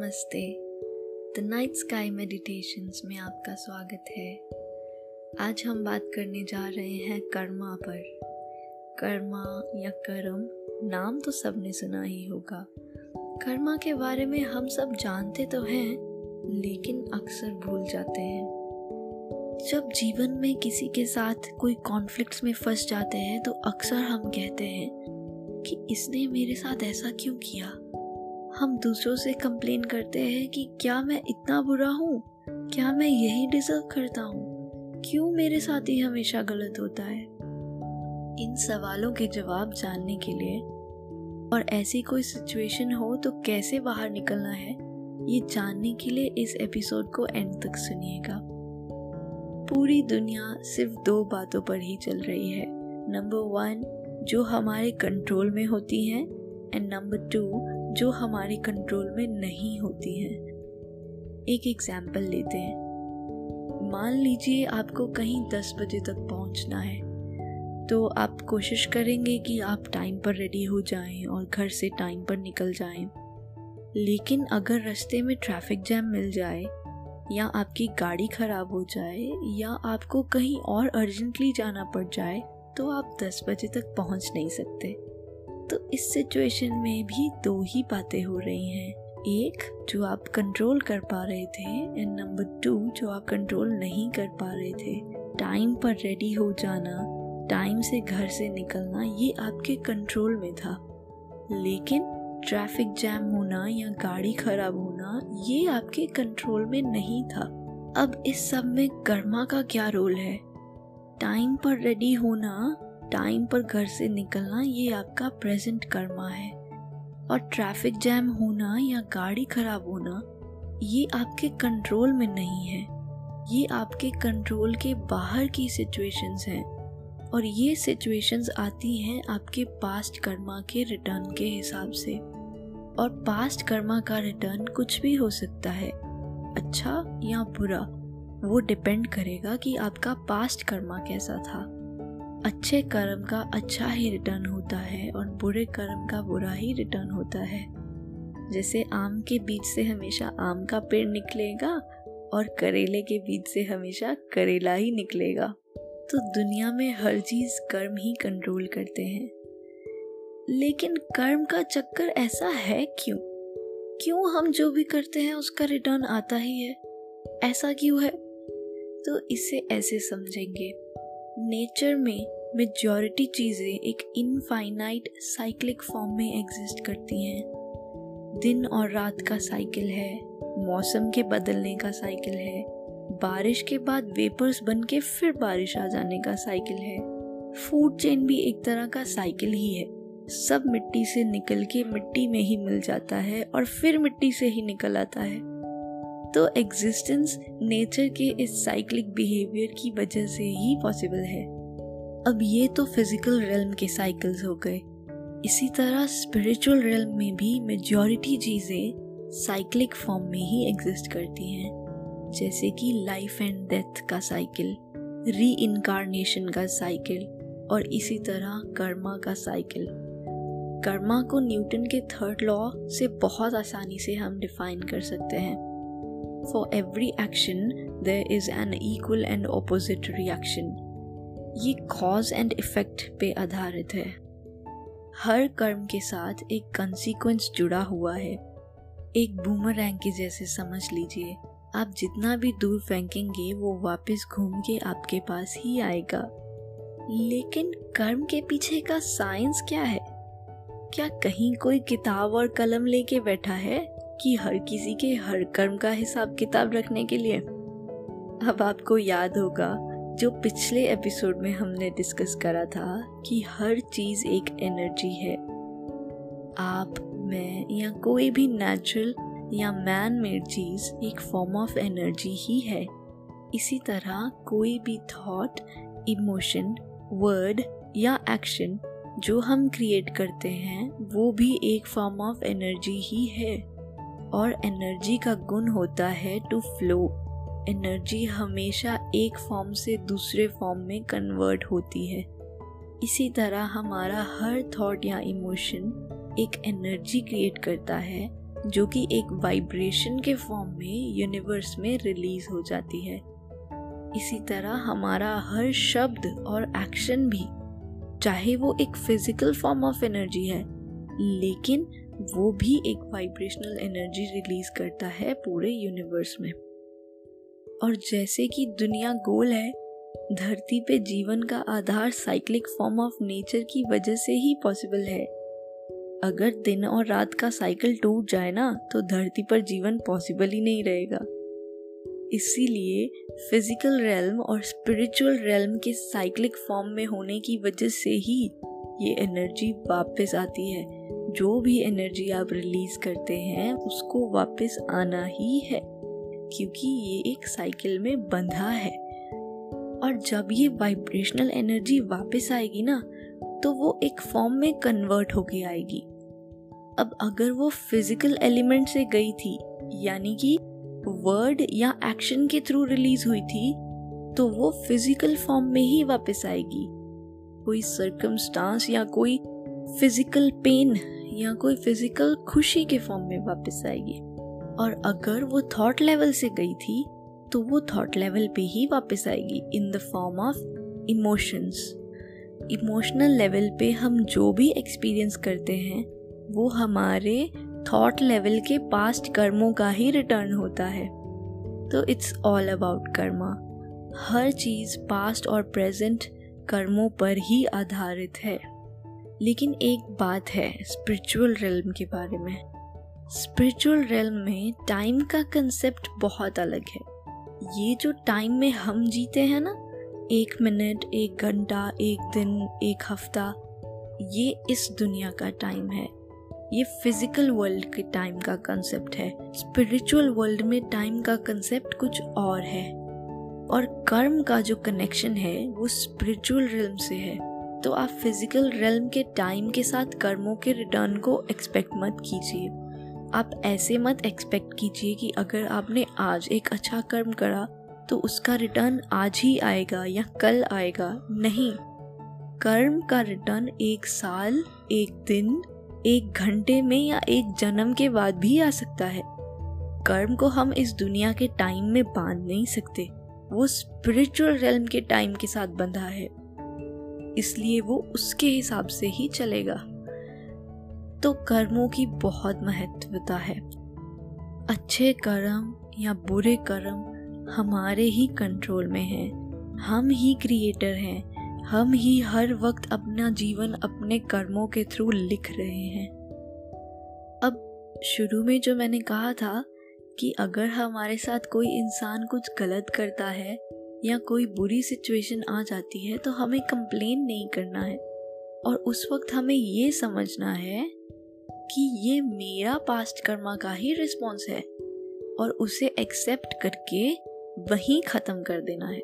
नमस्ते। The night sky meditations में आपका स्वागत है। आज हम बात करने जा रहे हैं कर्मा पर। कर्मा या कर्म, नाम तो सबने सुना ही होगा। कर्मा के बारे में हम सब जानते तो हैं, लेकिन अक्सर भूल जाते हैं। जब जीवन में किसी के साथ कोई कॉन्फ्लिक्ट्स में फंस जाते हैं तो अक्सर हम कहते हैं कि इसने मेरे साथ ऐसा क्यों किया? हम दूसरों से कंप्लेन करते हैं कि क्या मैं इतना बुरा हूँ? क्या मैं यही डिजर्व करता हूँ? क्यों मेरे साथ ही हमेशा गलत होता है? इन सवालों के जवाब जानने के लिए और ऐसी कोई सिचुएशन हो तो कैसे बाहर निकलना है, ये जानने के लिए इस एपिसोड को एंड तक सुनिएगा। पूरी दुनिया सिर्फ़ दो बातों पर ही चल रही है। नंबर वन जो हमारे कंट्रोल में होती हैं एंड नंबर टू जो हमारे कंट्रोल में नहीं होती हैं। एक एग्ज़ाम्पल लेते हैं। मान लीजिए आपको कहीं दस बजे तक पहुँचना है तो आप कोशिश करेंगे कि आप टाइम पर रेडी हो जाएँ और घर से टाइम पर निकल जाएँ। लेकिन अगर रास्ते में ट्रैफ़िक जैम मिल जाए, या आपकी गाड़ी खराब हो जाए, या आपको कहीं और अर्जेंटली जाना पड़ जाए तो आप 10 बजे तक पहुँच नहीं सकते। तो इस सिचुएशन में भी दो ही बातें हो रही हैं। एक, जो आप कंट्रोल कर पा रहे थे एंड नंबर टू जो आप कंट्रोल नहीं कर पा रहे थे। टाइम पर रेडी हो जाना टाइम से घर से निकलना, ये आपके कंट्रोल में था। लेकिन ट्रैफ़िक जैम होना या गाड़ी खराब होना, ये आपके कंट्रोल में नहीं था। अब इस सब में कर्मा का क्या रोल है? टाइम पर रेडी होना टाइम पर घर से निकलना ये आपका प्रेजेंट कर्मा है। और ट्रैफ़िक जैम होना या गाड़ी खराब होना, ये आपके कंट्रोल में नहीं है। ये आपके कंट्रोल के बाहर की सिचुएशंस हैं। और ये सिचुएशंस आती हैं आपके पास्ट कर्मा के रिटर्न के हिसाब से। और पास्ट कर्मा का रिटर्न कुछ भी हो सकता है अच्छा या बुरा, वो डिपेंड करेगा कि आपका पास्ट कर्मा कैसा था। अच्छे कर्म का अच्छा ही रिटर्न होता है और बुरे कर्म का बुरा ही रिटर्न होता है। जैसे आम के बीज से हमेशा आम का पेड़ निकलेगा और करेले के बीज से हमेशा करेला ही निकलेगा। तो दुनिया में हर चीज़ कर्म ही कंट्रोल करते हैं। लेकिन कर्म का चक्कर ऐसा है क्यों? क्यों हम जो भी करते हैं उसका रिटर्न आता ही है? ऐसा क्यों है? तो इसे ऐसे समझेंगे। नेचर में मेजॉरिटी चीज़ें एक इनफाइनाइट साइक्लिक फॉर्म में एग्जिस्ट करती हैं। दिन और रात का साइकिल है, मौसम के बदलने का साइकिल है, बारिश के बाद वेपर्स बन के फिर बारिश आ जाने का साइकिल है। फ़ूड चेन भी एक तरह का साइकिल ही है। सब मिट्टी से निकल के मिट्टी में ही मिल जाता है और फिर मिट्टी से ही निकल आता है। तो एग्जिस्टेंस नेचर के इस साइक्लिक बिहेवियर की वजह से ही पॉसिबल है। अब ये तो फ़िज़िकल रेलम के साइकिल्स हो गए। इसी तरह स्पिरिचुअल रेलम में भी मेजॉरिटी चीज़ें साइक्लिक फॉर्म में ही एग्जिस्ट करती हैं। जैसे कि लाइफ एंड डेथ का साइकिल री इनकारनेशन का साइकिल और इसी तरह कर्मा का साइकिल कर्मा को न्यूटन के थर्ड लॉ से बहुत आसानी से हम डिफाइन कर सकते हैं। For every action, there is an equal and opposite reaction. ये कॉज एंड इफ़ेक्ट पे आधारित है। हर कर्म के साथ एक कंसीक्वेंस जुड़ा हुआ है। एक बूमरैंग के जैसे समझ लीजिए। आप जितना भी दूर फेंकेंगे वो वापस घूम के आपके पास ही आएगा। लेकिन कर्म के पीछे का साइंस क्या है? क्या कहीं कोई किताब और कलम लेके बैठा है? कि हर किसी के हर कर्म का हिसाब किताब रखने के लिए। अब आपको याद होगा, जो पिछले एपिसोड में हमने डिस्कस करा था कि हर चीज़ एक एनर्जी है। आप, मैं या कोई भी नेचुरल या मैन मेड चीज़ एक फॉर्म ऑफ़ एनर्जी ही है। इसी तरह कोई भी थॉट इमोशन वर्ड या एक्शन जो हम क्रिएट करते हैं, वो भी एक फॉर्म ऑफ़ एनर्जी ही है। और एनर्जी का गुण होता है टू फ्लो एनर्जी हमेशा एक फॉर्म से दूसरे फॉर्म में कन्वर्ट होती है. इसी तरह हमारा हर थॉट या इमोशन एक एनर्जी क्रिएट करता है, जो कि एक वाइब्रेशन के फॉर्म में यूनिवर्स में रिलीज़ हो जाती है. इसी तरह हमारा हर शब्द और एक्शन भी, चाहे वो एक फ़िज़िकल फॉर्म ऑफ़ एनर्जी है, लेकिन वो भी एक वाइब्रेशनल एनर्जी रिलीज़ करता है पूरे यूनिवर्स में। और जैसे कि दुनिया गोल है, धरती पे जीवन का आधार साइक्लिक फॉर्म ऑफ़ नेचर की वजह से ही पॉसिबल है। अगर दिन और रात का साइकिल टूट जाए ना तो धरती पर जीवन पॉसिबल ही नहीं रहेगा। इसीलिए फ़िज़िकल रेल्म और स्पिरिचुअल रेल्म के साइक्लिक फॉर्म में होने की वजह से ही ये एनर्जी वापस आती है। जो भी एनर्जी आप रिलीज़ करते हैं, उसको वापस आना ही है, क्योंकि ये एक साइकिल में बंधा है। और जब ये वाइब्रेशनल एनर्जी वापस आएगी ना तो वो एक फॉर्म में कन्वर्ट होके आएगी। अब अगर वो फ़िज़िकल एलिमेंट से गई थी, यानी कि वर्ड या एक्शन के थ्रू रिलीज़ हुई थी तो वो फ़िज़िकल फॉर्म में ही वापस आएगी। कोई सरकमस्टांस या कोई फ़िज़िकल पेन या कोई फ़िज़िकल खुशी के फॉर्म में वापस आएगी। और अगर वो थॉट लेवल से गई थी तो वो थॉट लेवल पे ही वापस आएगी in the form of emotions emotional level पे हम जो भी एक्सपीरियंस करते हैं, वो हमारे थॉट लेवल के पास्ट कर्मों का ही रिटर्न होता है। तो इट्स ऑल अबाउट कर्मा हर चीज़ पास्ट और प्रेजेंट कर्मों पर ही आधारित है। लेकिन एक बात है स्पिरिचुअल रेल्म के बारे में। स्पिरिचुअल रेल्म में टाइम का कंसेप्ट बहुत अलग है। ये जो टाइम में हम जीते हैं ना, एक मिनट एक घंटा, एक दिन, एक हफ़्ता, ये इस दुनिया का टाइम है। ये फ़िज़िकल वर्ल्ड के टाइम का कंसेप्ट है। स्पिरिचुअल वर्ल्ड में टाइम का कंसेप्ट कुछ और है। और कर्म का जो कनेक्शन है, वो स्पिरिचुअल रिल्म से है। तो आप फ़िज़िकल रेलम के टाइम के साथ कर्मों के रिटर्न को एक्सपेक्ट मत कीजिए। आप ऐसे मत एक्सपेक्ट कीजिए कि अगर आपने आज एक अच्छा कर्म करा तो उसका रिटर्न आज ही आएगा या कल आएगा। नहीं। कर्म का रिटर्न एक साल, एक दिन, एक घंटे में या एक जन्म के बाद भी आ सकता है। कर्म को हम इस दुनिया के टाइम में बाँध नहीं सकते। वो स्पिरिचुअल रेलम के टाइम के साथ बंधा है। इसलिए वो उसके हिसाब से ही चलेगा। तो कर्मों की बहुत महत्वता है। अच्छे कर्म या बुरे कर्म हमारे ही कंट्रोल में है। हम ही क्रिएटर हैं। हम ही हर वक्त अपना जीवन अपने कर्मों के थ्रू लिख रहे हैं। अब शुरू में जो मैंने कहा था कि अगर हमारे साथ कोई इंसान कुछ गलत करता है या कोई बुरी सिचुएशन आ जाती है तो हमें कंप्लेन नहीं करना है। और उस वक्त हमें ये समझना है कि ये मेरा पास्ट कर्मा का ही रिस्पॉन्स है और उसे एक्सेप्ट करके वहीं ख़त्म कर देना है।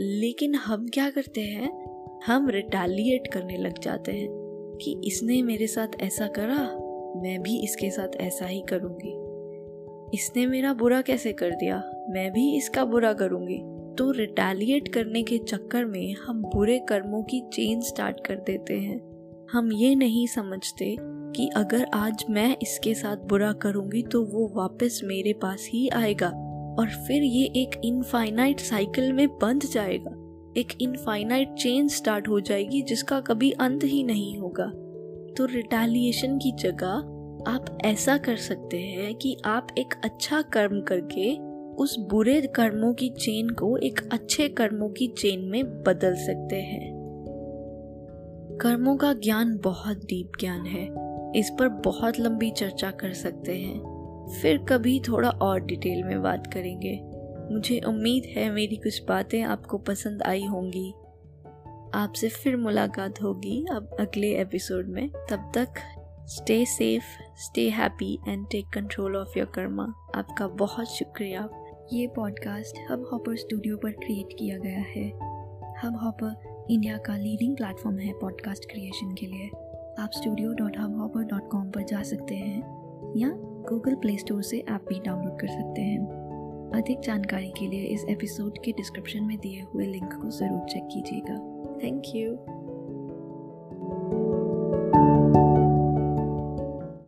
लेकिन हम क्या करते हैं? हम रिटालिएट करने लग जाते हैं कि इसने मेरे साथ ऐसा करा, मैं भी इसके साथ ऐसा ही करूँगी। इसने मेरा बुरा कैसे कर दिया? मैं भी इसका बुरा करूँगी। तो रिटालिएट करने के चक्कर में हम बुरे कर्मों की चेन स्टार्ट कर देते हैं। हम ये नहीं समझते कि अगर आज मैं इसके साथ बुरा करूँगी तो वो वापस मेरे पास ही आएगा और फिर ये एक इनफाइनाइट साइकिल में बंध जाएगा। एक इनफाइनाइट चेन स्टार्ट हो जाएगी जिसका कभी अंत ही नहीं होगा। तो रिटेलिएशन की जगह आप ऐसा कर सकते हैं कि आप एक अच्छा कर्म करके उस बुरे कर्मों की चेन को एक अच्छे कर्मों की चेन में बदल सकते हैं। कर्मों का ज्ञान बहुत डीप ज्ञान है। इस पर बहुत लंबी चर्चा कर सकते हैं। फिर कभी थोड़ा और डिटेल में बात करेंगे। मुझे उम्मीद है मेरी कुछ बातें आपको पसंद आई होंगी। आपसे फिर मुलाकात होगी अब अगले एपिसोड में। तब तक stay safe stay happy and take control of your karma आपका बहुत शुक्रिया। ये पॉडकास्ट हब हॉपर स्टूडियो पर क्रिएट किया गया है। हब हॉपर इंडिया का लीडिंग प्लेटफॉर्म है पॉडकास्ट क्रिएशन के लिए। आप studio dot Hubhopper dot com पर जा सकते हैं, या गूगल प्ले स्टोर से ऐप भी डाउनलोड कर सकते हैं। अधिक जानकारी के लिए इस एपिसोड के डिस्क्रिप्शन में दिए हुए लिंक को ज़रूर चेक कीजिएगा। Thank you